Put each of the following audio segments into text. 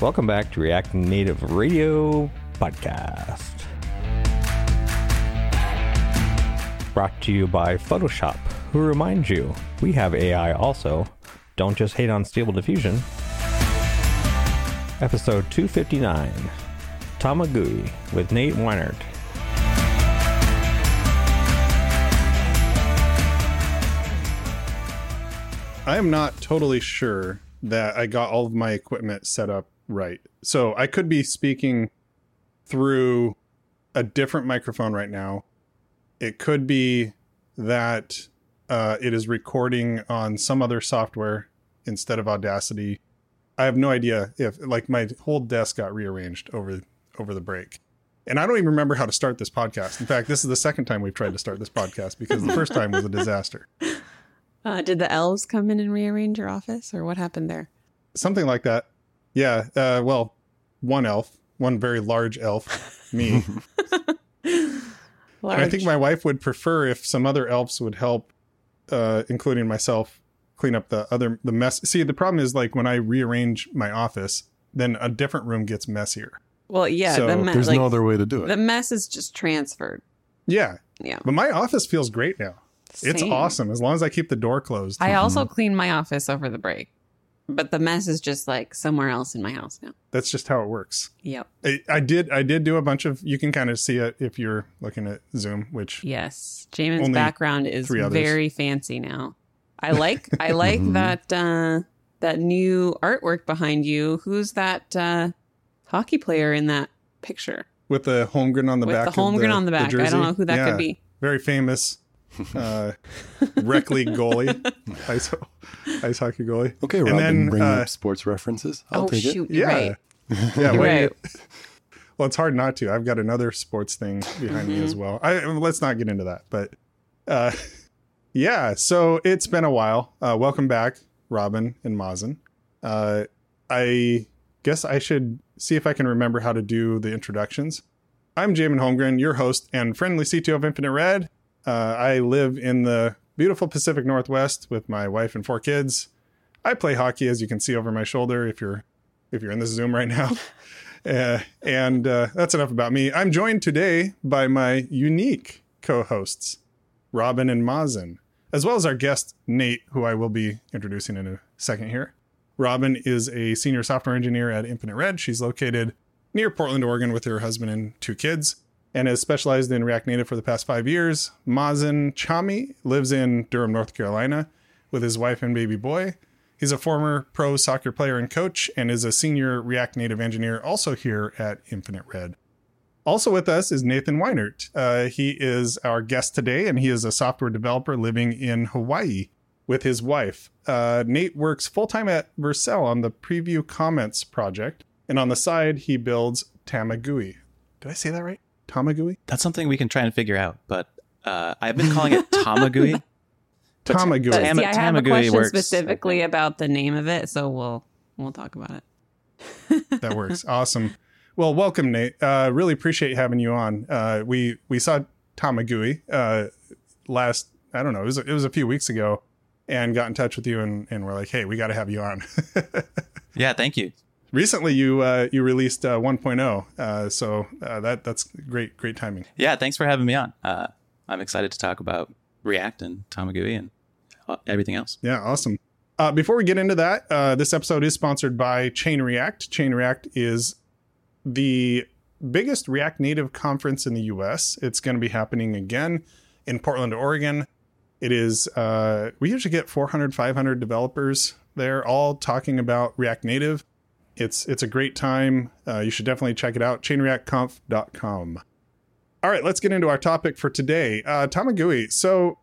Welcome back to React Native Radio Podcast. Brought to you by Photoshop, who reminds you we have AI also. Don't just hate on Stable Diffusion. Episode 259 Tamagui with Nate Wienert. I am not totally sure that I got all of my equipment set up right. So I could be speaking through a different microphone right now. It could be that uh, it is recording on some other software instead of Audacity. I have no idea if like my whole desk got rearranged over over the break. And I don't even remember how to start this podcast. In fact, this is the second time we've tried to start this podcast because the first time was a disaster. Uh, did the elves come in and rearrange your office, or what happened there? Something like that. Yeah. Uh, well, one elf, one very large elf, me. Large. I think my wife would prefer if some other elves would help, uh, including myself, clean up the other the mess. See, the problem is like when I rearrange my office, then a different room gets messier. well, yeah, so the me- There's like, no other way to do it. the mess is just transferred. Yeah, Yeah, but my office feels great now. It's Same. awesome as long as I keep the door closed. I also cleaned my office over the break, but the mess is just like somewhere else in my house now. That's just how it works. Yep. I, I did I did do a bunch of. You can kind of see it if you're looking at Zoom, which Yes, Jamon's Only background is three others. very fancy now. I like I like that uh, that new artwork behind you. Who's that uh, hockey player in that picture with the Holmgren on the with back. the of Holmgren on the back? I jersey. don't know who that Yeah. could be. very famous uh, rec league goalie, ice, ice hockey goalie. okay, And Robin, then, bring uh, up sports references. I'll oh take shoot! it. Yeah. right. Yeah, You're wait. right. Well, it's hard not to. I've got another sports thing behind me Mm-hmm. as well. I, let's not get into that, but uh, yeah. So it's been a while. Uh, welcome back, Robin and Mazen. Uh, I guess I should see if I can remember how to do the introductions. I'm Jamon Holmgren, your host and friendly CTO of Infinite Red. Uh, I live in the beautiful Pacific Northwest with my wife and four kids. I play hockey, as you can see over my shoulder. If you're if you're in this Zoom right now, uh, and uh, that's enough about me. I'm joined today by my unique co-hosts, Robin and Mazen, as well as our guest Nate, who I will be introducing in a second here. Robin is a senior software engineer at Infinite Red. She's located near Portland, Oregon, with her husband and two kids, and has specialized in React Native for the past five years. Mazen Chami lives in Durham, North Carolina, with his wife and baby boy. He's a former pro soccer player and coach, and is a senior React Native engineer, also here at Infinite Red. Also with us is Nathan Wienert. Uh, he is our guest today, and he is a software developer living in Hawaii with his wife. Uh, Nate works full time at Vercel on the Preview Comments project, and on the side, he builds Tamagui. Did I say that right? Tamagui? That's something we can try and figure out, but uh, I've been calling it Tamagui. But Tamagui. But Tam- see, I have a Tamagui question works. specifically about the name of it, so we'll we'll talk about it. that works. Awesome. Well, welcome, Nate. Uh, really appreciate having you on. Uh, we we saw Tamagui uh, last. I don't know. It was it was a few weeks ago, and got in touch with you, and, and we're like, hey, we got to have you on. yeah, thank you. Recently, you uh, you released uh, 1.0, uh, so uh, that that's great great timing. Yeah, thanks for having me on. Uh, I'm excited to talk about React and Tamagui and everything else. Yeah, awesome. Uh, before we get into that, uh, this episode is sponsored by Chain React. Chain React is the biggest React Native conference in the US. It's going to be happening again in Portland, Oregon. It is, uh, we usually get 400, 500 developers there, all talking about React Native. It's it's a great time. Uh, you should definitely check it out. Chainreactconf.com. All right, let's get into our topic for today. Uh, Tamagui. So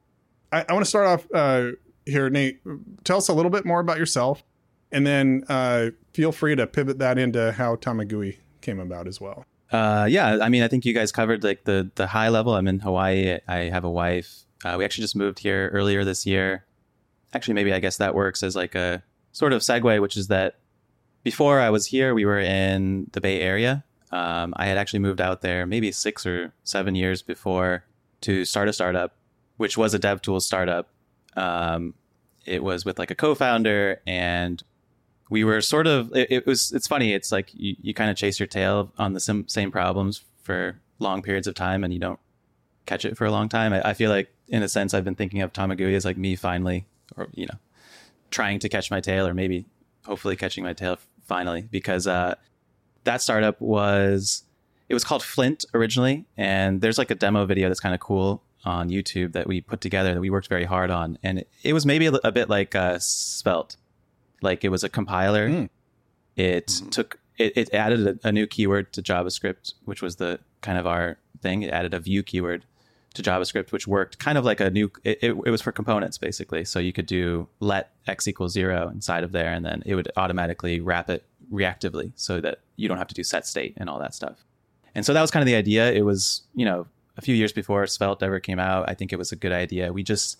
I, I want to start off uh, here, Nate. Tell us a little bit more about yourself, and then uh, feel free to pivot that into how Tamagui came about as well. Uh, yeah, I mean, I think you guys covered like the the high level. I'm in Hawaii. I have a wife. Uh, we actually just moved here earlier this year. Actually, maybe I guess that works as like a sort of segue, which is that before I was here, we were in the Bay Area. Um, I had actually moved out there maybe six or seven years before to start a startup, which was a DevTools startup. Um, it was with like a co-founder, and we were sort of. It, it was. It's funny. It's like you, you kind of chase your tail on the sim, same problems for long periods of time, and you don't catch it for a long time. I, I feel like, in a sense, I've been thinking of Tamagui as like me finally, or you know, trying to catch my tail, or maybe hopefully catching my tail finally, because uh, that startup was it was called Flint originally, and there's like a demo video that's kind of cool on YouTube that we put together that we worked very hard on, and it, it was maybe a, a, bit like uh, Svelte, like it was a compiler. Mm. It mm-hmm. took it, it added a, a, new keyword to JavaScript, which was the kind of our thing. It added a view keyword to JavaScript, which worked kind of like a new. It, it, was for components basically, so you could do let x equals zero inside of there, and then it would automatically wrap it reactively, so that you don't have to do set state and all that stuff. And so that was kind of the idea. It was you know a few years before Svelte ever came out. I think it was a good idea. We just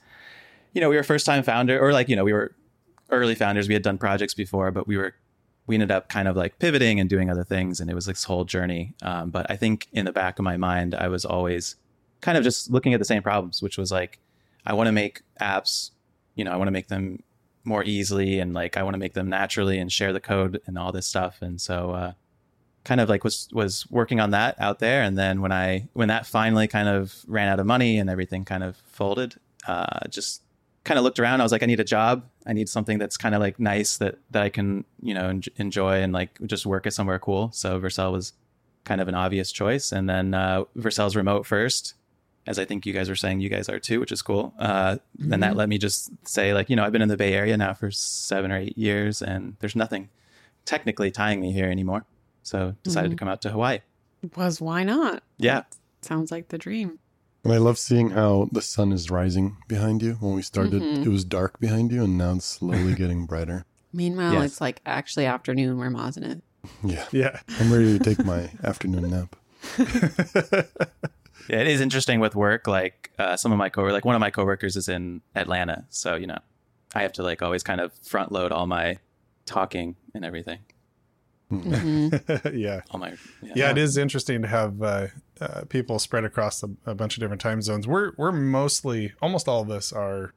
you know we were first time founder, or like you know we were early founders. We had done projects before, but we were we ended up kind of like pivoting and doing other things, and it was this whole journey. Um, but I think in the back of my mind, I was always kind of just looking at the same problems, which was like, I want to make apps, you know, I want to make them more easily and like I want to make them naturally and share the code and all this stuff. And so, uh, kind of like was was working on that out there. And then when I when that finally kind of ran out of money and everything kind of folded, uh, just kind of looked around. I was like, I need a job. I need something that's kind of like nice that that I can you know en- enjoy and like just work at somewhere cool. So Vercel was kind of an obvious choice. And then uh, Vercel's remote first as I think you guys are saying, you guys are too, which is cool. Uh, mm-hmm. And that let me just say, like, you know, I've been in the Bay Area now for seven or eight years, and there's nothing technically tying me here anymore. So decided mm-hmm. to come out to Hawaii. Was why not? Yeah, sounds like the dream. And I love seeing how the sun is rising behind you. When we started, mm-hmm. it was dark behind you, and now it's slowly getting brighter. Meanwhile, yes. it's like actually afternoon where Mazen is. Yeah, yeah. I'm ready to take my afternoon nap. Yeah, it is interesting with work. Like uh, some of my co like one of my coworkers is in Atlanta, so you know, I have to like always kind of front load all my talking and everything. Mm-hmm. yeah. All my yeah. yeah. it is interesting to have uh, uh, people spread across a, a, bunch of different time zones. We're we're mostly almost all of us are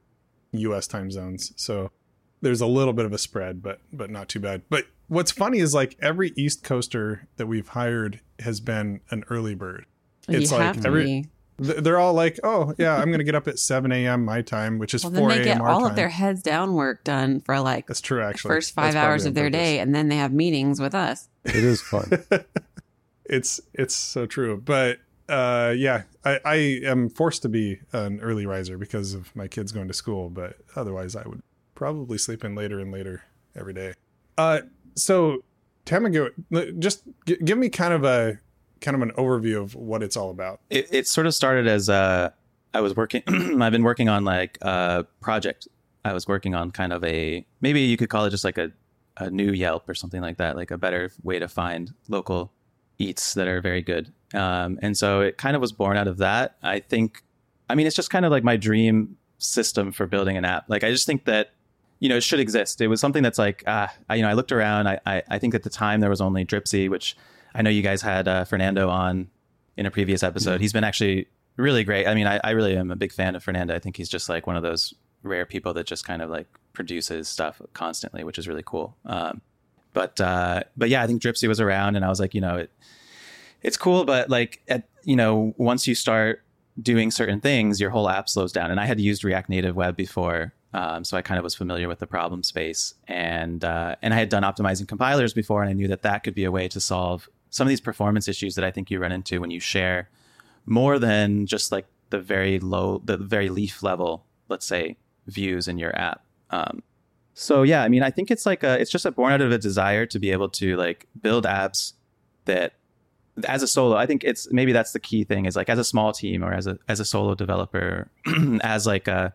U.S. time zones, so there's a little bit of a spread, but but not too bad. But what's funny is like every East Coaster that we've hired has been an early bird it's you like every they're all like, oh yeah, I'm gonna get up at 7 a.m. my time, which is well, 4 a.m. Then they get all time. of their heads down work done for like that's true. Actually, first five that's hours of their purpose. day, and then they have meetings with us. It is fun. it's it's so true, but uh, yeah, I, I am forced to be an early riser because of my kids going to school, but otherwise I would probably sleep in later and later every day. Uh, so Tamagotchi, just g- give me kind of a kind of an overview of what it's all about? It, it sort of started as uh, I was working. I've been working on like a project. I was working on kind of a maybe you could call it just like a a new Yelp or something like that, like a better way to find local eats that are very good. Um, and so it kind of was born out of that. I think, I mean, it's just kind of like my dream system for building an app. Like I just think that you know it should exist. It was something that's like ah, I, you know, I looked around. I, I I think at the time there was only Dripsy, which I know you guys had uh, Fernando on in a previous episode. Mm-hmm. He's been actually really great. I mean, I, I really am a big fan of Fernando. I think he's just like one of those rare people that just kind of like produces stuff constantly, which is really cool. Um, but uh, but yeah, I think Dripsy was around, and I was like, you know, it it's cool, but like at you know, once you start doing certain things, your whole app slows down. And I had used React Native Web before, um, so I kind of was familiar with the problem space, and uh, and I had done optimizing compilers before, and I knew that that could be a way to solve some of these performance issues that I think you run into when you share more than just like the very low, the very leaf level, let's say, views in your app. Um, so yeah, I mean, I think it's like a, it's just a born out of a desire to be able to like build apps that as a solo, I think it's maybe that's the key thing is like as a small team or as a as a solo developer, as like a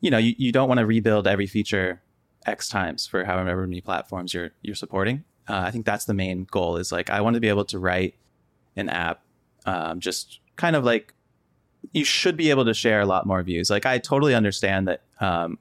you know, you, you don't want to rebuild every feature X times for however many platforms you're you're supporting. Uh, I think that's the main goal. Is like I want to be able to write an app, um, just kind of like you should be able to share a lot more views. Like I totally understand that. Um,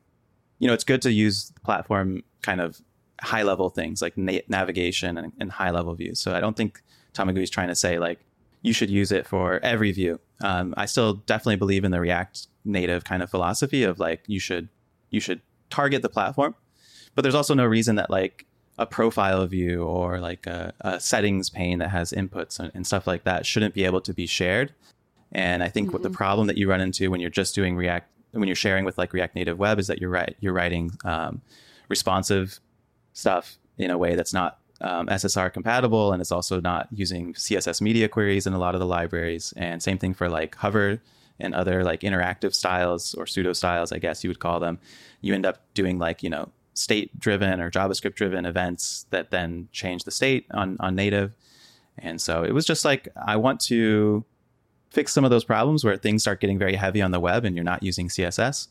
you know, it's good to use the platform kind of high level things like na- navigation and, and high level views. So I don't think Tamagui is trying to say like you should use it for every view. Um, I still definitely believe in the React Native kind of philosophy of like you should you should target the platform, but there's also no reason that like a profile view or like a, a settings pane that has inputs and, and, stuff like that shouldn't be able to be shared. And I think mm-hmm. what the problem that you run into when you're just doing React when you're sharing with like React Native Web is that you're right you're writing um, responsive stuff in a way that's not um, SSR compatible, and it's also not using CSS media queries in a lot of the libraries. And same thing for like hover and other like interactive styles or pseudo styles, I guess you would call them. You end up doing like you know state driven or JavaScript driven events that then change the state on on native. And so it was just like I want to fix some of those problems where things start getting very heavy on the web and you're not using CSS.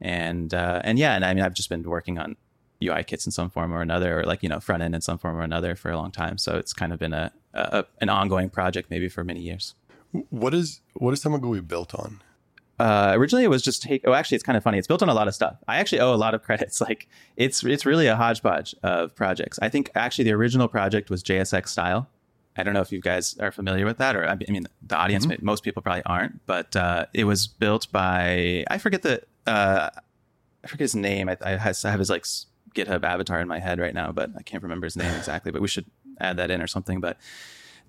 And uh, and yeah, and I mean I've just been working on UI kits in some form or another, or like you know front end in some form or another for a long time. So it's kind of been a, a an ongoing project maybe for many years. What is what is Tamagui built on? Uh, originally, it was just take. Oh, actually, it's kind of funny. It's built on a lot of stuff. I actually owe a lot of credits. Like it's it's really a hodgepodge of projects. I think actually the original project was JSX style. I don't know if you guys are familiar with that, or I mean, the audience, mm-hmm. most people probably aren't. But uh, it was built by I forget the uh, I forget his name. I, I have his like GitHub avatar in my head right now, but I can't remember his name exactly. But we should add that in or something. But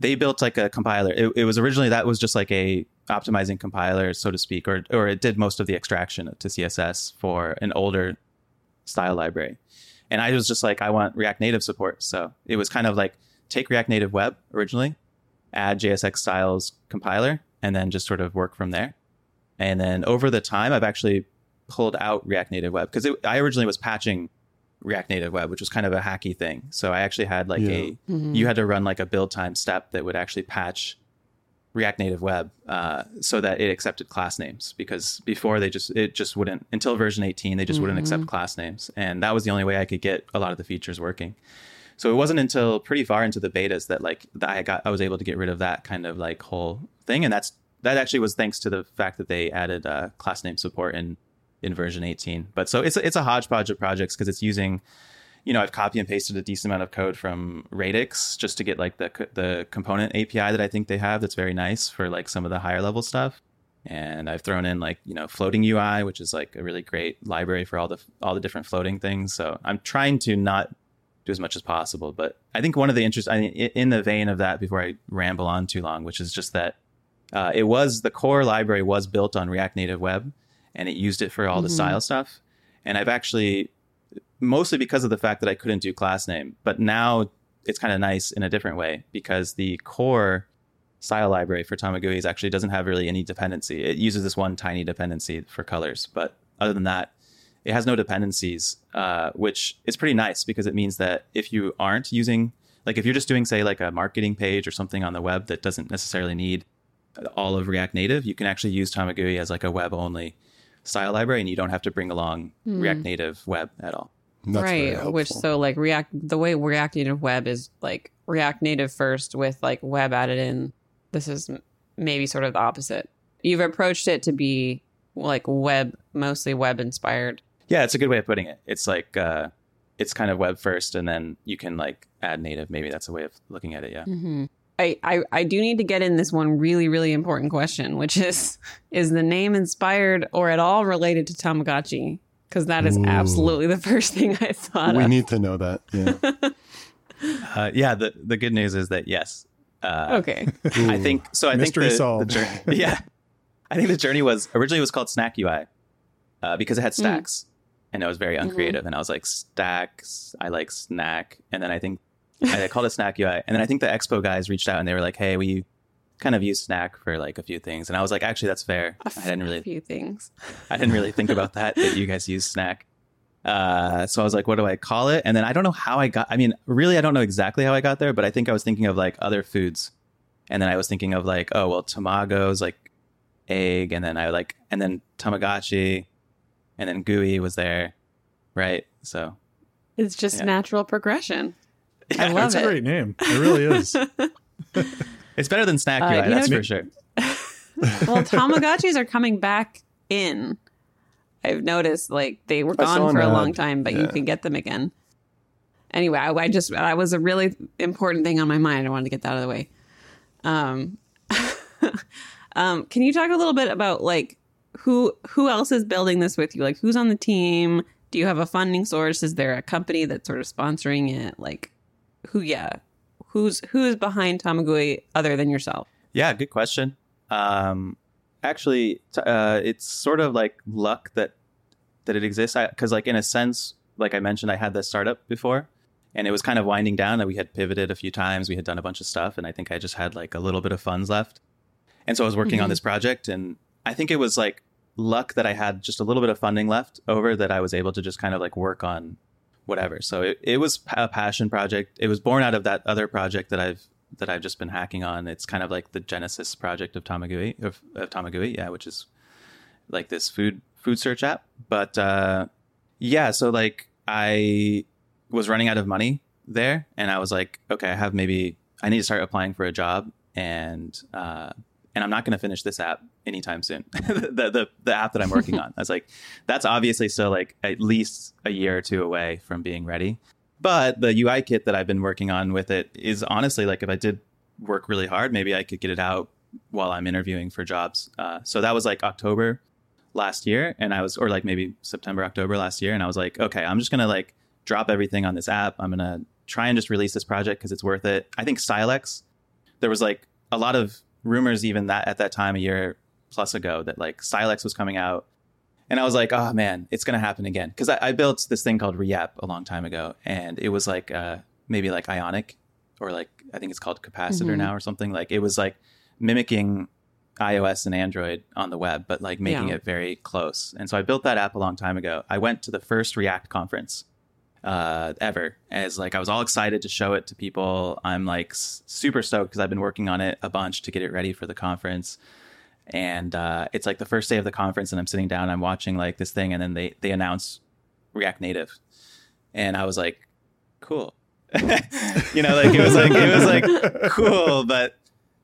they built like a compiler. It, it, was originally that was just like a optimizing compiler, so to speak, or or it did most of the extraction to CSS for an older style library. And I was just like, I want React Native support. So it was kind of like take React Native Web originally, add JSX styles compiler, and then just sort of work from there. And then over the time, I've actually pulled out React Native Web because I originally was patching React Native Web, which was kind of a hacky thing. So I actually had like yeah. a mm-hmm. you had to run like a build time step that would actually patch React Native Web uh, so that it accepted class names because before they just it just wouldn't until version 18 they just mm-hmm. wouldn't accept class names and that was the only way I could get a lot of the features working. So it wasn't until pretty far into the betas that like that I got I was able to get rid of that kind of like whole thing and that's that actually was thanks to the fact that they added uh, class name support in in version 18. But so it's it's a hodgepodge of projects because it's using, you know, I've copy and pasted a decent amount of code from Radix just to get like the the component API that I think they have that's very nice for like some of the higher level stuff. And I've thrown in like you know floating UI, which is like a really great library for all the all the different floating things. So I'm trying to not do as much as possible. But I think one of the interest, I mean, in the vein of that, before I ramble on too long, which is just that uh, it was the core library was built on React Native Web, and it used it for all mm-hmm. the style stuff. And I've actually, mostly because of the fact that I couldn't do class name, but now it's kind of nice in a different way because the core style library for Tamaguis actually doesn't have really any dependency. It uses this one tiny dependency for colors, but other than that, it has no dependencies, uh, which is pretty nice because it means that if you aren't using, like if you're just doing, say, like a marketing page or something on the web that doesn't necessarily need all of React Native, you can actually use Tamagui as like a web only style library and you don't have to bring along mm. React Native web at all. That's right. Which so like React the way React Native web is like React Native first with like web added in. This is maybe sort of the opposite. You've approached it to be like web mostly web inspired. Yeah, it's a good way of putting it. It's like uh it's kind of web first and then you can like add native. Maybe that's a way of looking at it, yeah. Mm-hmm. I, I, I do need to get in this one really, really important question, which is is the name inspired or at all related to Tamagotchi? Because that is Ooh. absolutely the first thing I thought we of. need to know that. Yeah. uh, yeah, the, the good news is that yes. Uh, okay. Ooh. I think so. I Mystery think the, solved. The journey, yeah. I think the journey was originally it was called Snack UI uh, because it had hmm. stacks. Mm. And it was very mm-hmm. uncreative. Mm-hmm. And I was like, stacks, I like snack. And then I think I called it Snack UI. And then I think the Expo guys reached out and they were like, hey, we kind of use Snack for like a few things. And I was like, actually, that's fair. A I didn't really few things. I didn't really think about that that you guys use Snack. Uh, so I was like, what do I call it? And then I don't know how I got. I mean, really, I don't know exactly how I got there, but I think I was thinking of like other foods, and then I was thinking of like, oh well, tamagos like egg, and then I like, and then Tamagotchi, and then Gui was there, right? So it's just yeah. natural progression. I love That's it. a great name. It really is. it's better than Snack UI, uh, that's know, for sure. well, Tamagotchis are coming back in. I've noticed like they were gone for a long time, but yeah. you can get them again. Anyway, I, I, just that was a really important thing on my mind. I wanted to get that out of the way. Um, Um, can you talk a little bit about like who who else is building this with you? Like who's on the team? Do you have a funding source? Is there a company that's sort of sponsoring it? Like who? Yeah, who's who is behind Tamagui other than yourself? Yeah, good question. Um, actually, uh, it's sort of like luck that that it exists. Because, like, in a sense, like I mentioned, I had this startup before, and it was kind of winding down. That we had pivoted a few times, we had done a bunch of stuff, and I think I just had like a little bit of funds left. And so I was working Mhm. on this project, and I think it was like luck that I had just a little bit of funding left over that I was able to just kind of like work on whatever. So it, it was a passion project. It was born out of that other project that I've that I've just been hacking on. It's kind of like the Genesis project of Tamagui of, of Tamagui, yeah, which is like this food food search app. But uh, yeah, so like I was running out of money there, and I was like, okay, I have maybe I need to start applying for a job, and uh, and I'm not going to finish this app anytime soon. the, the the app that I'm working on, I was like, that's obviously still like at least a year or two away from being ready. But the UI kit that I've been working on with it is honestly like if I did work really hard, maybe I could get it out while I'm interviewing for jobs. Uh, so that was like October last year, and I was, or like maybe September, October last year, and I was like, okay, I'm just gonna like drop everything on this app. I'm gonna try and just release this project because it's worth it. I think Stylex, there was like a lot of rumors even that at that time a year plus ago that like Stylex was coming out. And I was like, oh man, it's gonna happen again. Because I, I built this thing called Reapp a long time ago, and it was like uh, maybe like Ionic, or like I think it's called Capacitor Mhm. now or something. Like it was like mimicking iOS and Android on the web, but like making Yeah. it very close. And so I built that app a long time ago. I went to the first React conference uh, ever. As like I was all excited to show it to people. I'm like s- super stoked because I've been working on it a bunch to get it ready for the conference. And uh, it's like the first day of the conference, and I'm sitting down, I'm watching like this thing, and then they they announce React Native, and I was like, cool. you know, like it was like it was like cool, but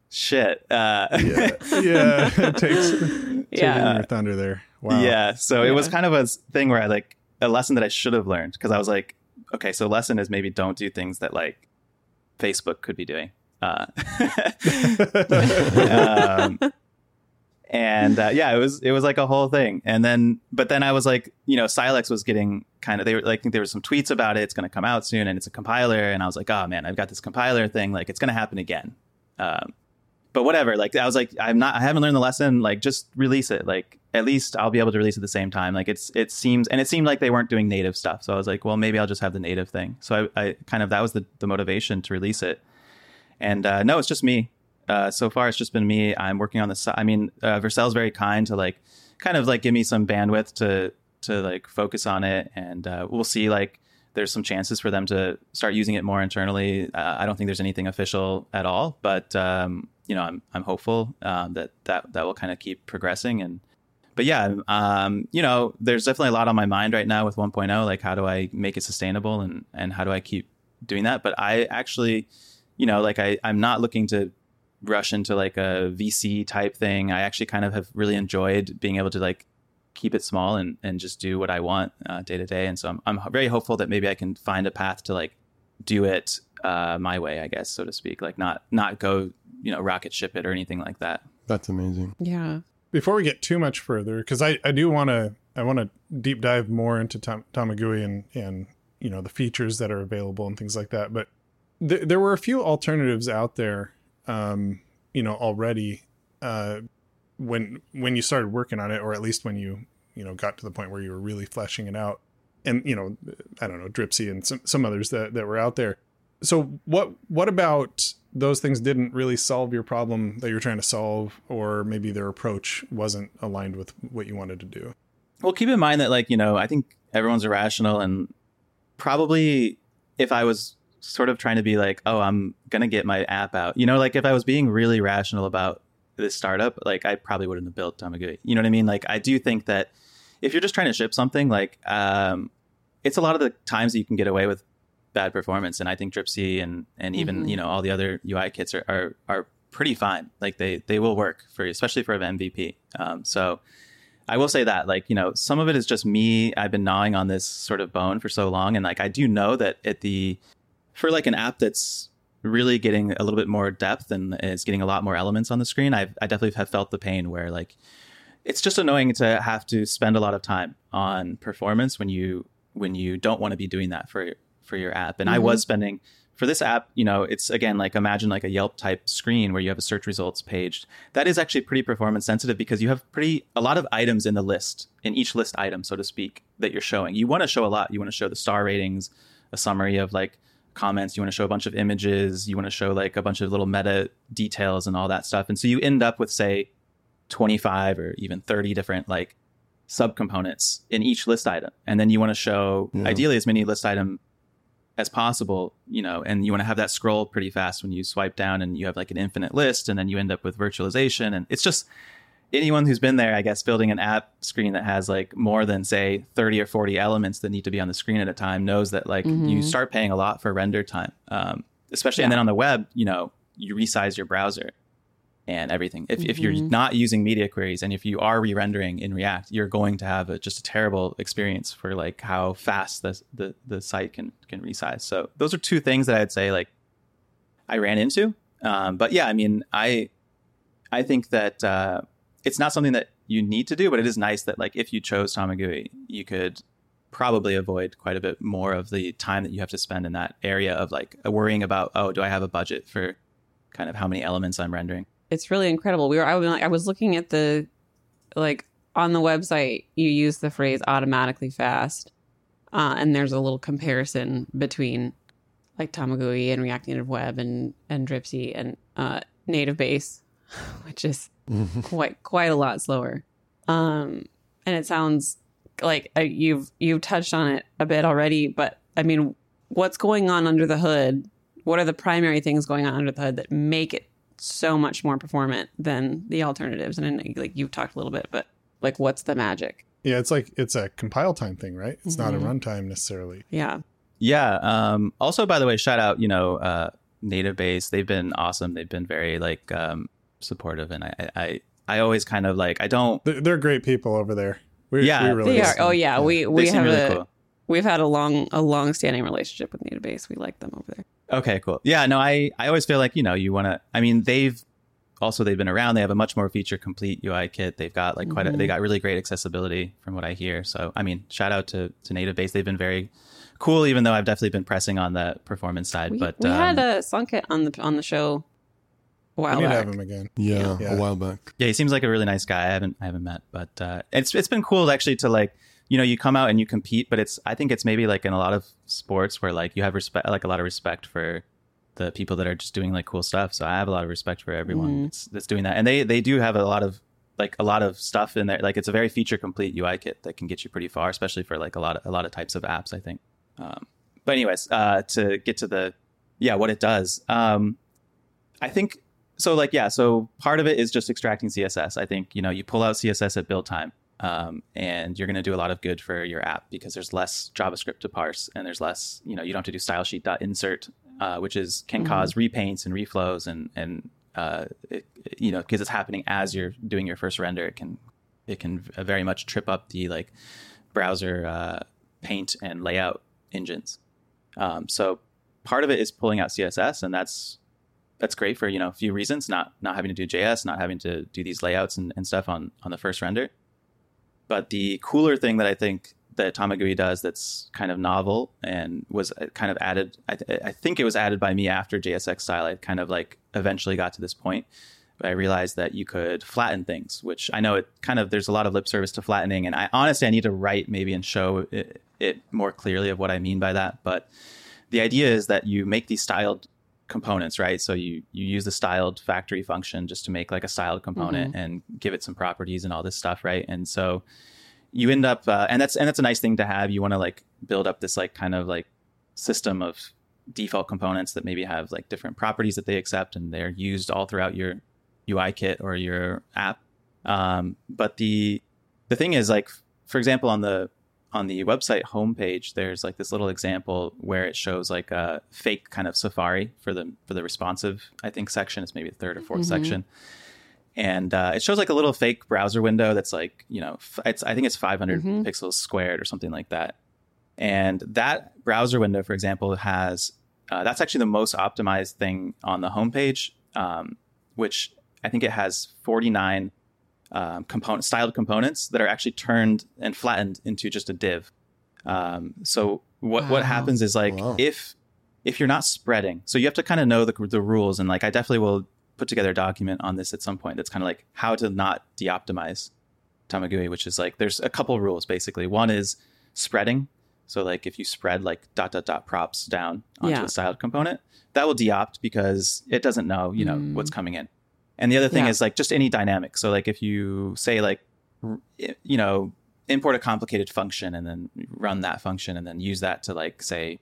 shit. Uh, yeah, yeah. It takes taking Yeah. your thunder there. Wow. Yeah. So it was kind of a thing where I like a lesson that I should have learned because I was like, okay, so lesson is maybe don't do things that like Facebook could be doing. Uh, um, and uh, yeah, it was it was like a whole thing. And then, but then I was like, you know, Stylex was getting kind of they were like there were some tweets about it. It's going to come out soon, and it's a compiler. And I was like, oh man, I've got this compiler thing. Like it's going to happen again. Um, but whatever. Like I was like, I'm not. I haven't learned the lesson. Like just release it. Like at least I'll be able to release at the same time. Like it's it seems and it seemed like they weren't doing native stuff. So I was like, well, maybe I'll just have the native thing. So I, I kind of that was the the motivation to release it. And uh, no, it's just me. Uh, so far, it's just been me. I'm working on the side. I mean, uh, Vercel's very kind to like, kind of like give me some bandwidth to to like focus on it, and uh, we'll see. Like, there's some chances for them to start using it more internally. Uh, I don't think there's anything official at all, but um, you know, I'm I'm hopeful um, that that that will kind of keep progressing and. But yeah, um, you know, there's definitely a lot on my mind right now with 1.0. Like, how do I make it sustainable, and and how do I keep doing that? But I actually, you know, like I I'm not looking to rush into like a VC type thing. I actually kind of have really enjoyed being able to like keep it small and, and just do what I want uh, day to day. And so I'm, I'm very hopeful that maybe I can find a path to like do it uh, my way, I guess, so to speak. Like not not go you know rocket ship it or anything like that. That's amazing. Yeah. Before we get too much further, because I, I do want to I want to deep dive more into Tam- Tamagui and and you know the features that are available and things like that. But th- there were a few alternatives out there, um, you know, already uh, when when you started working on it, or at least when you you know got to the point where you were really fleshing it out. And you know, I don't know, Dripsy and some some others that that were out there. So what what about those things didn't really solve your problem that you're trying to solve, or maybe their approach wasn't aligned with what you wanted to do? Well, keep in mind that like you know I think everyone's irrational and probably if I was sort of trying to be like, oh, I'm gonna get my app out, you know, like if I was being really rational about this startup, like I probably wouldn't have built Tamagui. You know what I mean? Like I do think that if you're just trying to ship something, like um, it's a lot of the times that you can get away with bad performance, and I think Dripsy and and even Mhm. you know all the other UI kits are are, are pretty fine. Like they they will work for especially for an MVP. Um, so. I will say that, like, you know, some of it is just me. I've been gnawing on this sort of bone for so long. And like, I do know that at the, for like an app that's really getting a little bit more depth and is getting a lot more elements on the screen, I've, I definitely have felt the pain where like it's just annoying to have to spend a lot of time on performance when you when you don't want to be doing that for for your app. And mm-hmm. I was spending for this app, you know, it's again like imagine like a Yelp type screen where you have a search results page. That is actually pretty performance sensitive because you have pretty a lot of items in the list, in each list item, so to speak, that you're showing. You want to show a lot. You want to show the star ratings, a summary of like comments, you want to show a bunch of images, you want to show like a bunch of little meta details and all that stuff. And so you end up with say 25 or even 30 different like subcomponents in each list item. And then you want to show yeah. ideally as many list item as possible, you know, and you want to have that scroll pretty fast when you swipe down and you have like an infinite list and then you end up with virtualization. And it's just anyone who's been there, I guess, building an app screen that has like more than say 30 or 40 elements that need to be on the screen at a time knows that like mm-hmm. you start paying a lot for render time. Um, especially, yeah. and then on the web, you know, you resize your browser and everything. If, mm-hmm. if you're mm-hmm. not using media queries and if you are re-rendering in React, you're going to have a, just a terrible experience for like how fast the, the the site can can resize. So those are two things that I'd say like I ran into. Um, but yeah, I mean, I I think that uh, it's not something that you need to do, but it is nice that like if you chose Tamagui, you could probably avoid quite a bit more of the time that you have to spend in that area of like worrying about oh, do I have a budget for kind of how many elements I'm rendering it's really incredible. We were I was, I was looking at the like on the website you use the phrase automatically fast. Uh, and there's a little comparison between like Tamagui and React Native Web and and Dripsy and uh, Native Base, which is quite quite a lot slower. Um, and it sounds like uh, you've you've touched on it a bit already, but I mean, what's going on under the hood? What are the primary things going on under the hood that make it so much more performant than the alternatives. And like you've talked a little bit, but like what's the magic? Yeah, it's like it's a compile time thing, right? It's mm-hmm. not a mm-hmm. runtime necessarily. Yeah. Yeah. Um, also, by the way, shout out, you know, uh, Native Base. They've been awesome. They've been very like um, supportive, and I, I, I always kind of like I don't. They're, they're great people over there. We, yeah, we really they are. Oh yeah, yeah. we we have really a cool. we've had a long a long standing relationship with Native Base. We like them over there. Okay, cool. Yeah, no, I I always feel like you know you want to. I mean, they've also they've been around. They have a much more feature complete UI kit. They've got like quite mm-hmm. a, they mm-hmm. got really great accessibility from what I hear. So I mean, shout out to to Native Base. They've been very cool, even though I've definitely been pressing on the performance side. We, but we um, had a Sanket on the on the show. A while we need back. to have him again. Yeah, yeah, a while back. Yeah, he seems like a really nice guy. I haven't I haven't met, but uh, it's it's been cool actually to like you know you come out and you compete, but it's I think it's maybe like in a lot of sports where like you have respect like a lot of respect for the people that are just doing like cool stuff. So I have a lot of respect for everyone mm-hmm. that's, that's doing that, and they they do have a lot of like a lot of stuff in there. Like it's a very feature complete UI kit that can get you pretty far, especially for like a lot of a lot of types of apps. I think. Um, but anyways, uh, to get to the yeah, what it does. Um, I think so. Like yeah, so part of it is just extracting CSS. I think you know you pull out CSS at build time. Um, and you're going to do a lot of good for your app because there's less JavaScript to parse and there's less, you know, you don't have to do style sheet insert uh, which is can mm-hmm. cause repaints and reflows and and uh, it, you know because it's happening as you're doing your first render it can it can very much trip up the like browser uh, paint and layout engines um, so part of it is pulling out css and that's that's great for you know a few reasons not not having to do js not having to do these layouts and, and stuff on on the first render but the cooler thing that i think that Tamagui does that's kind of novel and was uh, kind of added. I, th- I, think it was added by me after JSX style. I kind of like eventually got to this point. I realized that you could flatten things, which I know it kind of there's a lot of lip service to flattening, and I honestly I need to write maybe and show it, it more clearly of what I mean by that. But the idea is that you make these styled components, right? So you you use the styled factory function just to make like a styled component mm-hmm. and give it some properties and all this stuff, right? And so you end up uh, and that's and that's a nice thing to have you want to like build up this like kind of like system of default components that maybe have like different properties that they accept and they're used all throughout your ui kit or your app um, but the the thing is like for example on the on the website homepage there's like this little example where it shows like a fake kind of safari for the for the responsive i think section it's maybe the third or 4th mm-hmm. section and uh, it shows like a little fake browser window that's like you know it's I think it's 500 mm-hmm. pixels squared or something like that. And that browser window, for example, has uh, that's actually the most optimized thing on the homepage, um, which I think it has 49 um, component styled components that are actually turned and flattened into just a div. Um, so what Wow. what happens is like Wow. if if you're not spreading, so you have to kind of know the the rules, and like I definitely will put together a document on this at some point. That's kind of like how to not de-optimize Tamagui, which is like there's a couple rules basically. One is spreading. So like if you spread like dot dot dot props down onto Yeah. a styled component, that will de-opt because it doesn't know, you know, Mm. what's coming in. And the other thing Yeah. is like just any dynamic. So like if you say like you know, import a complicated function and then run that function and then use that to like say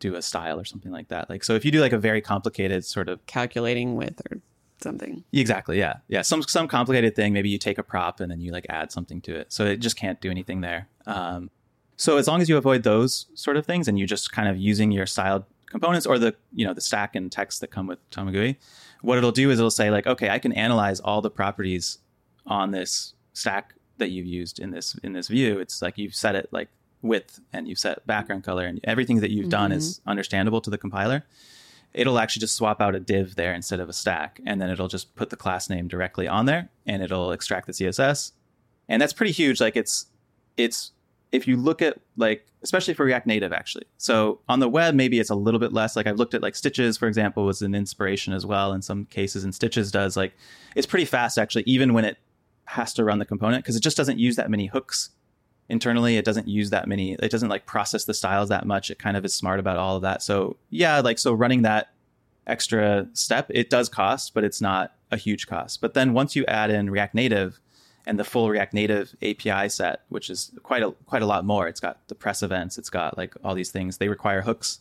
do a style or something like that. Like so if you do like a very complicated sort of Calculating with or something. Exactly. Yeah. Yeah. Some some complicated thing. Maybe you take a prop and then you like add something to it. So it just can't do anything there. Um, so as long as you avoid those sort of things and you just kind of using your styled components or the you know the stack and text that come with Tamagui, what it'll do is it'll say like, okay, I can analyze all the properties on this stack that you've used in this in this view. It's like you've set it like width and you've set background color and everything that you've done is mm-hmm. understandable to the compiler. It'll actually just swap out a div there instead of a stack and then it'll just put the class name directly on there and it'll extract the css and that's pretty huge. Like it's it's if you look at like especially for react native actually. So on the web maybe it's a little bit less. Like i've looked at like stitches for example was an inspiration as well in some cases and stitches does like it's pretty fast actually even when it has to run the component because it just doesn't use that many hooks internally. It doesn't use that many it doesn't like process the styles that much. It kind of is smart about all of that. So yeah like so running that extra step it does cost but it's not a huge cost. But then once you add in react native and the full react native api set which is quite a quite a lot more. It's got the press events it's got like all these things. They require hooks.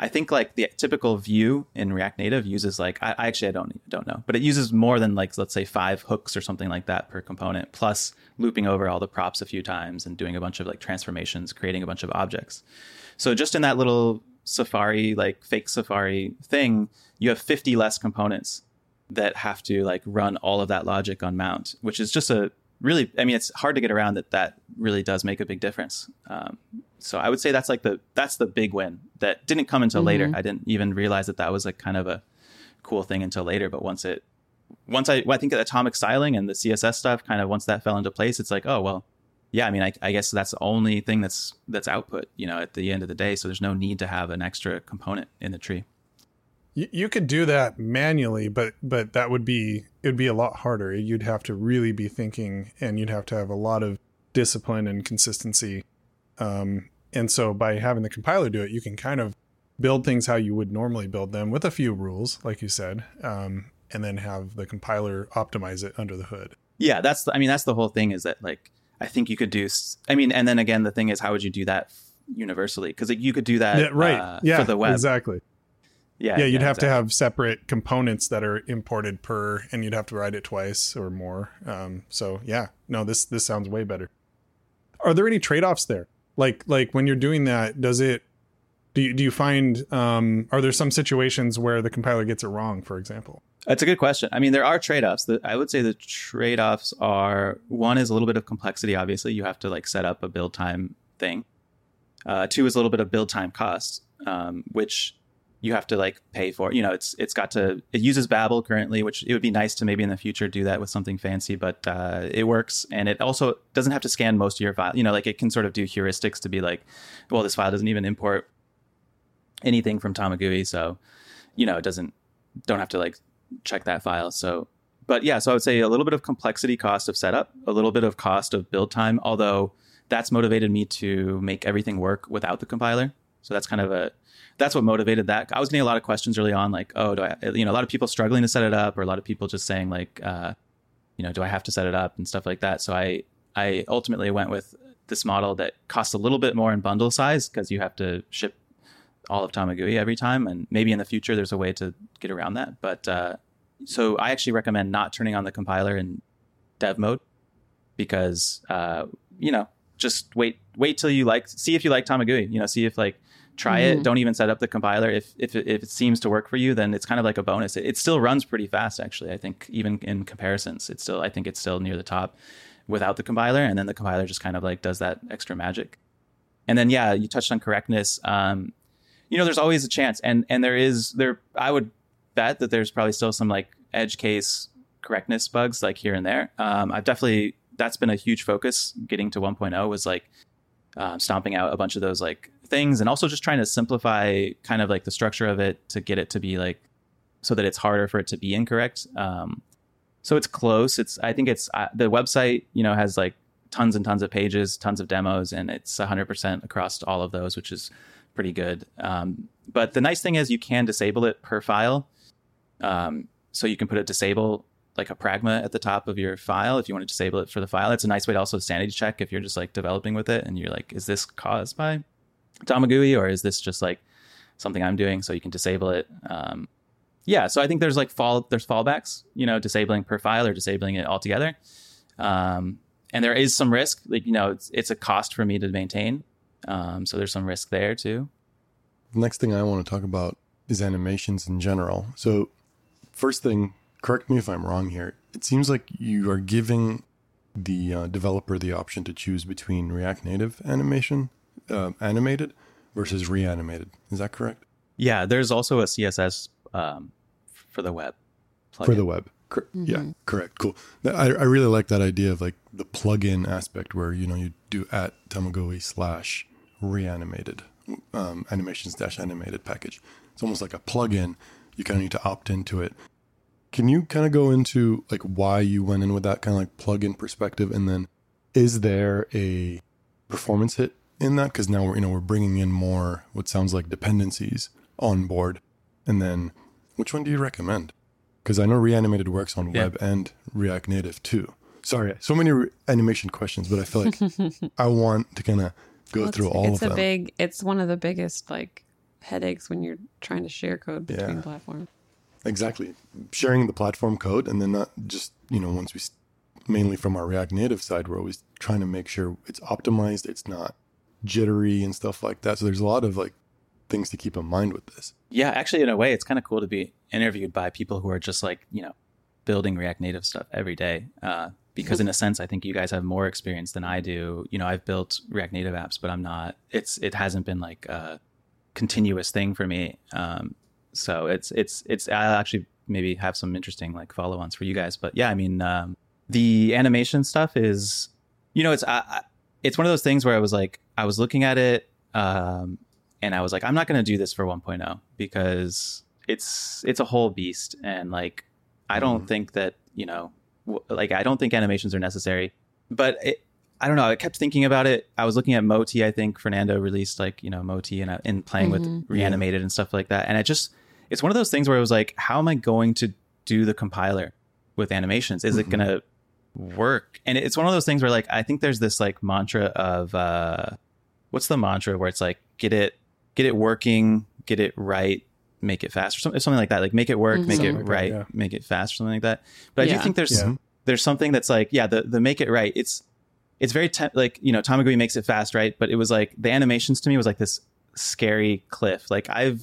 I think like the typical view in react native uses like i, I actually i don't don't know but it uses more than like let's say five hooks or something like that per component plus looping over all the props a few times and doing a bunch of like transformations creating a bunch of objects. So just in that little Safari, like fake Safari thing, you have 50 less components that have to like run all of that logic on mount, which is just a really, I mean, it's hard to get around that that really does make a big difference. Um, so I would say that's like the, that's the big win that didn't come until later. I didn't even realize that that was like kind of a cool thing until later. But once it, once I, well, I think atomic styling and the CSS stuff kind of once that fell into place, it's like, oh, well, yeah, I mean, I, I guess that's the only thing that's that's output, you know, at the end of the day. So there's no need to have an extra component in the tree. You, you could do that manually, but but that would be it would be a lot harder. You'd have to really be thinking, and you'd have to have a lot of discipline and consistency. Um, and so by having the compiler do it, you can kind of build things how you would normally build them with a few rules, like you said, um, and then have the compiler optimize it under the hood. Yeah, that's the, I mean, that's the whole thing is that like I think you could do. I mean, and then again, the thing is, how would you do that universally? Because like, you could do that, yeah, right. uh, yeah, for the web. exactly. Yeah, Yeah, you'd have to have separate components that are imported per, and you'd have to write it twice or more. Um, so yeah, no, this this sounds way better. Are there any trade offs there? Like like when you're doing that, does it? Do you, do you find um, are there some situations where the compiler gets it wrong? For example, That's a good question. I mean, there are trade offs. I would say the trade offs are one is a little bit of complexity. Obviously, you have to like set up a build time thing. Uh, two is a little bit of build time cost, um, which you have to like pay for. it. You know, it's it's got to it uses Babel currently, which it would be nice to maybe in the future do that with something fancy, but uh, it works, and it also doesn't have to scan most of your file. You know, like it can sort of do heuristics to be like, well, this file doesn't even import anything from Tamagui, so you know, it doesn't don't have to like check that file. So, but yeah, so I would say a little bit of complexity cost of setup, a little bit of cost of build time, although that's motivated me to make everything work without the compiler. So that's kind of a that's what motivated that. I was getting a lot of questions early on, like, oh, do I, you know, a lot of people struggling to set it up, or a lot of people just saying like, uh, you know, do I have to set it up and stuff like that. So I I ultimately went with this model that costs a little bit more in bundle size because you have to ship all of Tamagui every time, and maybe in the future there's a way to get around that. But uh, so I actually recommend not turning on the compiler in dev mode because uh, you know just wait wait till you like see if you like Tamagui. You know, see if like try it. Mhm. Don't even set up the compiler. If if it, if it seems to work for you, then it's kind of like a bonus. It, it still runs pretty fast actually. I think even in comparisons, it's still I think it's still near the top without the compiler, and then the compiler just kind of like does that extra magic. And then yeah, you touched on correctness. Um, you know, there's always a chance, and and there is there. I would bet that there's probably still some like edge case correctness bugs like here and there. Um, I've definitely that's been a huge focus getting to 1.0 was like um, stomping out a bunch of those like things and also just trying to simplify kind of like the structure of it to get it to be like so that it's harder for it to be incorrect. Um, so it's close. It's I think it's uh, the website you know has like tons and tons of pages, tons of demos, and it's 100% across all of those, which is pretty good. Um, but the nice thing is you can disable it per file. Um, so you can put a disable like a pragma at the top of your file if you want to disable it for the file. It's a nice way to also sanity check if you're just like developing with it and you're like, is this caused by Tamagui or is this just like something I'm doing? So you can disable it. Um, yeah, so I think there's like fall there's fallbacks, you know, disabling per file or disabling it altogether. Um, and there is some risk, like you know, it's it's a cost for me to maintain. Um, so there's some risk there too. The next thing I want to talk about is animations in general. So first thing, correct me if I'm wrong here. It seems like you are giving the uh, developer the option to choose between React Native animation, uh, animated, versus reanimated. Is that correct? Yeah, there's also a CSS um, for the web. Plugin. For the web. Cor- mm-hmm. Yeah, correct. Cool. I, I really like that idea of like the plug-in aspect where, you know, you do at Tamagui slash reanimated um, animations dash animated package. It's almost like a plug-in. You kind of need to opt into it. Can you kind of go into like why you went in with that kind of like plug-in perspective, and then is there a performance hit in that? Because now we're you know we're bringing in more what sounds like dependencies on board, and then which one do you recommend? Because I know Reanimated works on yeah. web and React Native too. Sorry, so many re- animation questions, but I feel like I want to kind of go well, through all of them. It's a big. It's one of the biggest like headaches when you're trying to share code between yeah. platforms. Exactly, sharing the platform code, and then not just you know once we mainly from our React Native side, we're always trying to make sure it's optimized, it's not jittery and stuff like that. So there's a lot of like things to keep in mind with this. Yeah, actually, in a way, it's kind of cool to be interviewed by people who are just like you know building React Native stuff every day. Uh, because in a sense, I think you guys have more experience than I do. You know, I've built React Native apps, but I'm not. It's it hasn't been like a continuous thing for me. Um, so it's it's it's I'll actually maybe have some interesting like follow-ons for you guys. But yeah, I mean, um, the animation stuff is, you know, it's I, it's one of those things where I was like, I was looking at it, um, and I was like, I'm not going to do this for 1.0 because it's it's a whole beast, and like, I don't mm-hmm. think that you know, w- like, I don't think animations are necessary. But it, I don't know. I kept thinking about it. I was looking at Moti. I think Fernando released like you know Moti and and playing mm-hmm. with reanimated yeah. and stuff like that. And it just it's one of those things where it was like, how am I going to do the compiler with animations? Is mm-hmm. it gonna work? And it's one of those things where like I think there's this like mantra of uh, what's the mantra where it's like get it get it working, get it right, make it fast or something, something like that. Like make it work, mm-hmm. make it like right, that, yeah. make it fast or something like that. But I do think there's yeah. there's something that's like yeah the the make it right. It's it's very te- like you know Tamagui makes it fast, right? But it was like the animations to me was like this scary cliff. Like I've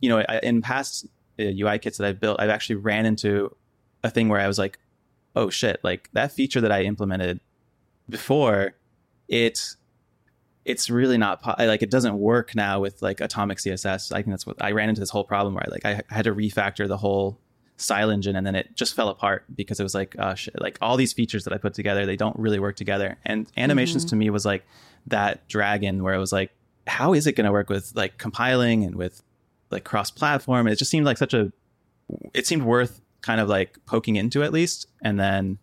you know in past UI uh, kits that I've built, I've actually ran into a thing where I was like, oh shit, like that feature that I implemented before, it it's really not po- like it doesn't work now with like atomic css i think that's what i ran into this whole problem where I, like i had to refactor the whole style engine and then it just fell apart because it was like uh, shit, like all these features that I put together they don't really work together. And animations mm-hmm. to me was like that dragon where it was like how is it going to work with like compiling and with like cross platform it just seemed like such a it seemed worth kind of like poking into at least. And then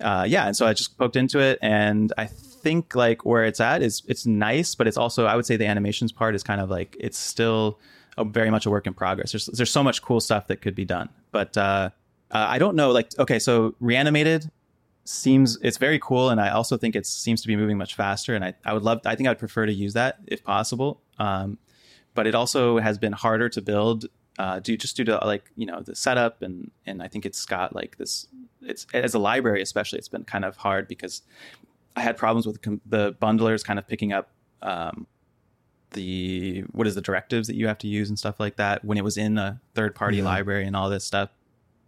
uh, yeah and so I just poked into it and I think like where it's at is it's nice but it's also I would say the animations part is kind of like it's still a, very much a work in progress. There's there's so much cool stuff that could be done, but uh, uh, I don't know. Like, okay, so reanimated seems it's very cool, and I also think it seems to be moving much faster. And I, I would love. I think I would prefer to use that if possible. Um, but it also has been harder to build uh, due just due to like you know the setup and and I think it's got like this. It's as a library especially, it's been kind of hard because I had problems with the bundlers kind of picking up um, the what is the directives that you have to use and stuff like that when it was in a third party yeah. library and all this stuff.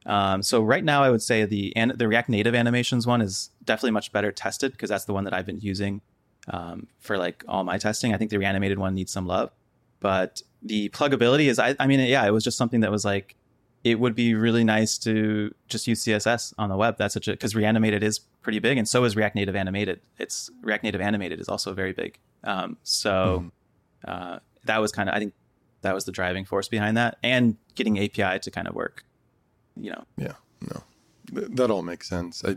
Um, so right now, I would say the and the React Native animations one is definitely much better tested because that's the one that I've been using um, for like all my testing. I think the reanimated one needs some love. but the pluggability is, I, I mean, yeah, it was just something that was like, it would be really nice to just use CSS on the web. That's such a because Reanimated is pretty big, and so is React Native Animated. It's React Native Animated is also very big. Um, so uh, that was kind of I think that was the driving force behind that, and getting API to kind of work. You know, Yeah, no, Th- that all makes sense. I,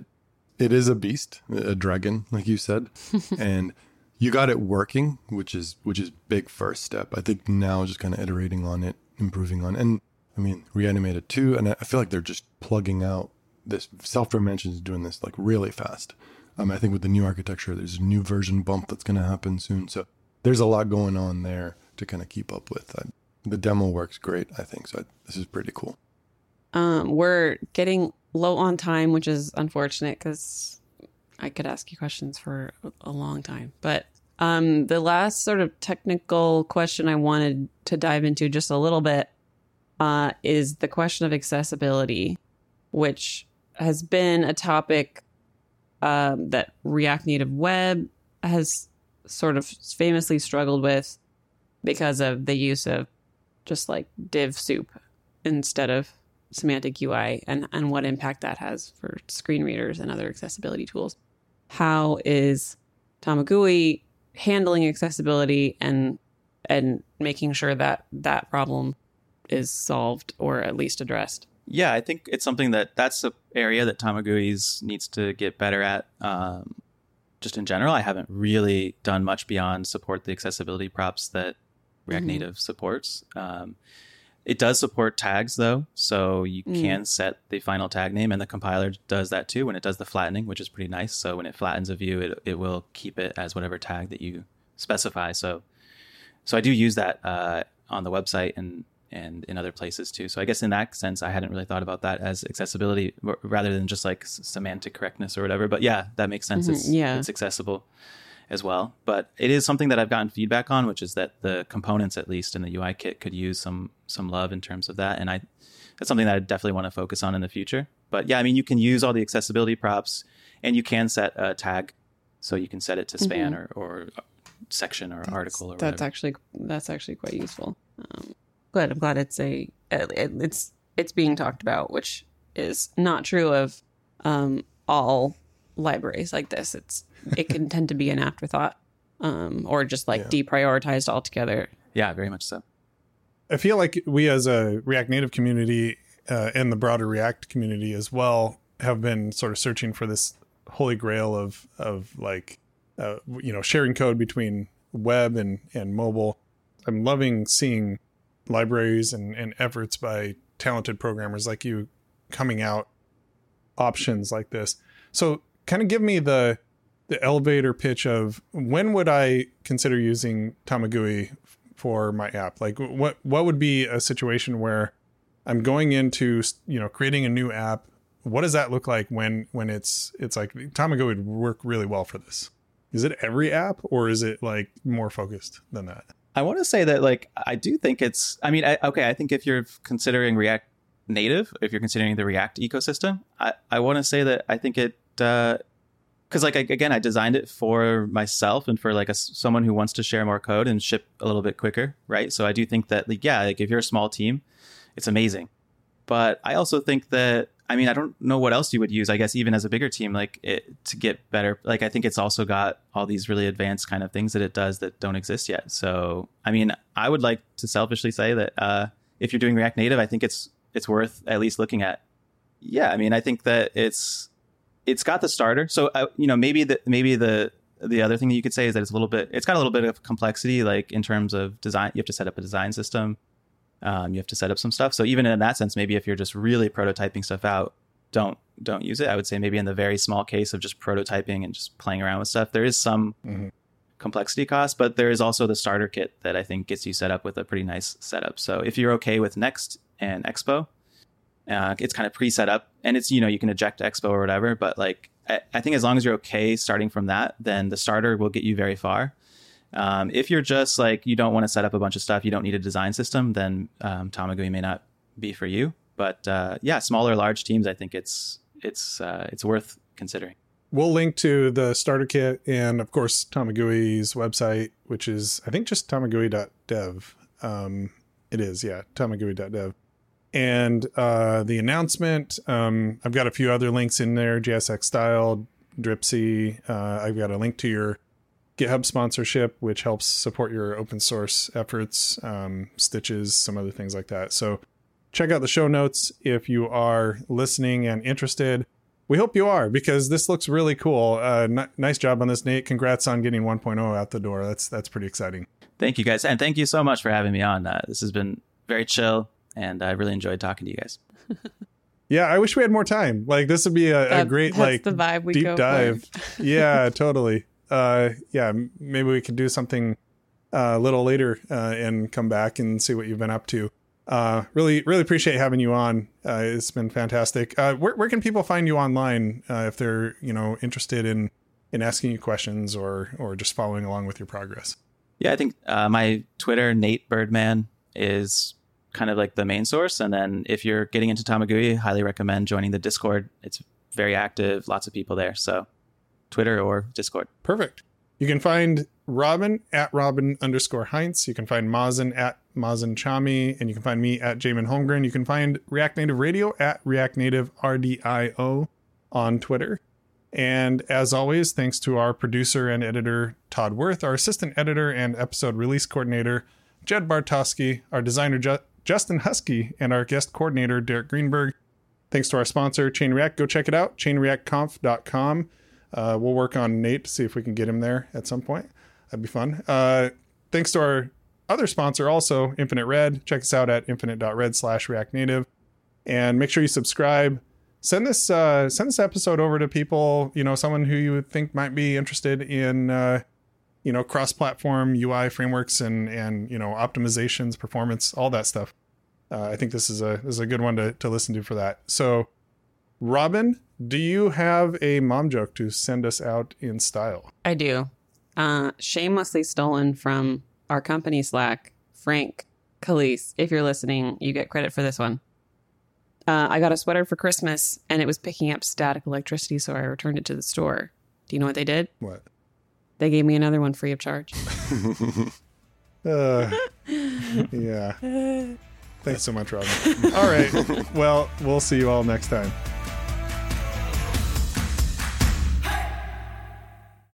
it is a beast, a dragon, like you said, and you got it working, which is which is big first step. I think now just kind of iterating on it, improving on, and I mean reanimated too. And I feel like they're just plugging out this Software Mansion is doing this like really fast. Um, I think with the new architecture, there's a new version bump that's going to happen soon. So there's a lot going on there to kind of keep up with. I, the demo works great, I think. So I, this is pretty cool. Um, we're getting low on time, which is unfortunate because I could ask you questions for a long time. But um, the last sort of technical question I wanted to dive into just a little bit uh, is the question of accessibility, which has been a topic um, that React Native Web has sort of famously struggled with because of the use of just like div soup instead of semantic UI and, and what impact that has for screen readers and other accessibility tools. How is Tamagui handling accessibility and and making sure that that problem is solved or at least addressed? yeah, I think it's something that that's an area that Tamagui's needs to get better at. Um, just in general, I haven't really done much beyond support the accessibility props that React Mhm. Native supports. Um, it does support tags though, so you Mm. can set the final tag name, and the compiler does that too when it does the flattening, which is pretty nice. So when it flattens a view, it it will keep it as whatever tag that you specify. So so I do use that uh, on the website and and in other places too. So I guess in that sense, I hadn't really thought about that as accessibility r- rather than just like s- semantic correctness or whatever. But yeah, that makes sense. Mhm, It's yeah. it's accessible as well. But it is something that I've gotten feedback on, which is that the components, at least in the UI kit, could use some some love in terms of that. And I that's something that I definitely want to focus on in the future. But yeah, I mean, you can use all the accessibility props, and you can set a tag, so you can set it to span or or section or article or Mm-hmm. That's whatever. actually that's actually quite useful. Um, good. I'm glad it's a it's it's being talked about, which is not true of um, all libraries like this. It's it can tend to be an afterthought um, or just like Yeah. deprioritized altogether. yeah, very much so. I feel like we as a React Native community uh, and the broader React community as well have been sort of searching for this holy grail of of like uh, you know sharing code between web and and mobile. I'm loving seeing libraries and, and efforts by talented programmers like you coming out options like this. So kind of give me the the elevator pitch of when would I consider using Tamagui for my app? Like what what would be a situation where I'm going into you know creating a new app? What does that look like when when it's it's like Tamagui would work really well for this? Is it every app or is it like more focused than that? I want to say that like I do think it's. I mean, I, okay, I think if you're considering React Native, if you're considering the React ecosystem, I I want to say that I think it. Uh, because like I, again, I designed it for myself and for like a someone who wants to share more code and ship a little bit quicker, right? So I do think that like yeah, like if you're a small team, it's amazing. But I also think that I mean I don't know what else you would use. I guess even as a bigger team, like it to get better. Like I think it's also got all these really advanced kind of things that it does that don't exist yet. So I mean I would like to selfishly say that uh, if you're doing React Native, I think it's it's worth at least looking at. Yeah, I mean I think that it's it's got the starter. So uh, you know maybe the maybe the the other thing that you could say is that it's a little bit it's got a little bit of complexity like in terms of design you have to set up a design system um, you have to set up some stuff. So even in that sense maybe if you're just really prototyping stuff out don't don't use it. I would say maybe in the very small case of just prototyping and just playing around with stuff there is some Mhm. complexity cost but there is also the starter kit that i think gets you set up with a pretty nice setup. So if you're okay with next and expo uh, it's kind of pre-set up and it's you know you can eject expo or whatever but like I, I think as long as you're okay starting from that then the starter will get you very far um, if you're just like you don't want to set up a bunch of stuff you don't need a design system then um, tamagui may not be for you but uh, yeah smaller large teams i think it's it's uh, it's worth considering We'll link to the starter kit and of course Tamagui's website, which is I think just tamagui.dev. Um, it is, yeah, tamagui.dev. And uh, the announcement, um, I've got a few other links in there JSX style, Dripsy. Uh, I've got a link to your GitHub sponsorship, which helps support your open source efforts, um, stitches, some other things like that. So check out the show notes if you are listening and interested. We hope you are because this looks really cool. Uh, n- nice job on this, Nate. Congrats on getting 1.0 out the door. That's that's pretty exciting. Thank you guys, and thank you so much for having me on. Uh, this has been very chill, and I really enjoyed talking to you guys. Yeah, I wish we had more time. Like this would be a, a great like the vibe we deep go dive. yeah, totally. Uh, yeah, maybe we could do something uh, a little later uh, and come back and see what you've been up to. Really, really appreciate having you on. It's been fantastic. Where, where can people find you online if they're you know interested in in asking you questions or or just following along with your progress? Yeah, I think my Twitter, Nate Birdman, is kind of like the main source. And then if you're getting into Tamagui, highly recommend joining the Discord. It's very active, lots of people there. So Twitter or Discord. Perfect. You can find Robin at Robin underscore Heinze. You can find Mazen at Mazen Chami, and you can find me at Jamon Holmgren. You can find React Native Radio at React Native RDIO on Twitter. And as always, thanks to our producer and editor, Todd Werth, our assistant editor and episode release coordinator, Jed Bartausky, our designer, Ju- Justin Huskey, and our guest coordinator, Derek Greenberg. Thanks to our sponsor, Chain React. Go check it out, chainreactconf.com. Uh, we'll work on Nate to see if we can get him there at some point. That'd be fun. Uh, thanks to our other sponsor, also Infinite Red. Check us out at infinite.red slash React Native, and make sure you subscribe. Send this uh, send this episode over to people, you know, someone who you think might be interested in, uh, you know, cross-platform UI frameworks and and you know optimizations, performance, all that stuff. Uh, I think this is a this is a good one to to listen to for that. So, Robin, do you have a mom joke to send us out in style? I do. Uh, shamelessly stolen from our company Slack, Frank Calise. If you're listening, you get credit for this one. Uh, I got a sweater for Christmas and it was picking up static electricity, so I returned it to the store. Do you know what they did? What? They gave me another one free of charge. Uh, yeah. Thanks so much, Robin. All right. Well, we'll see you all next time.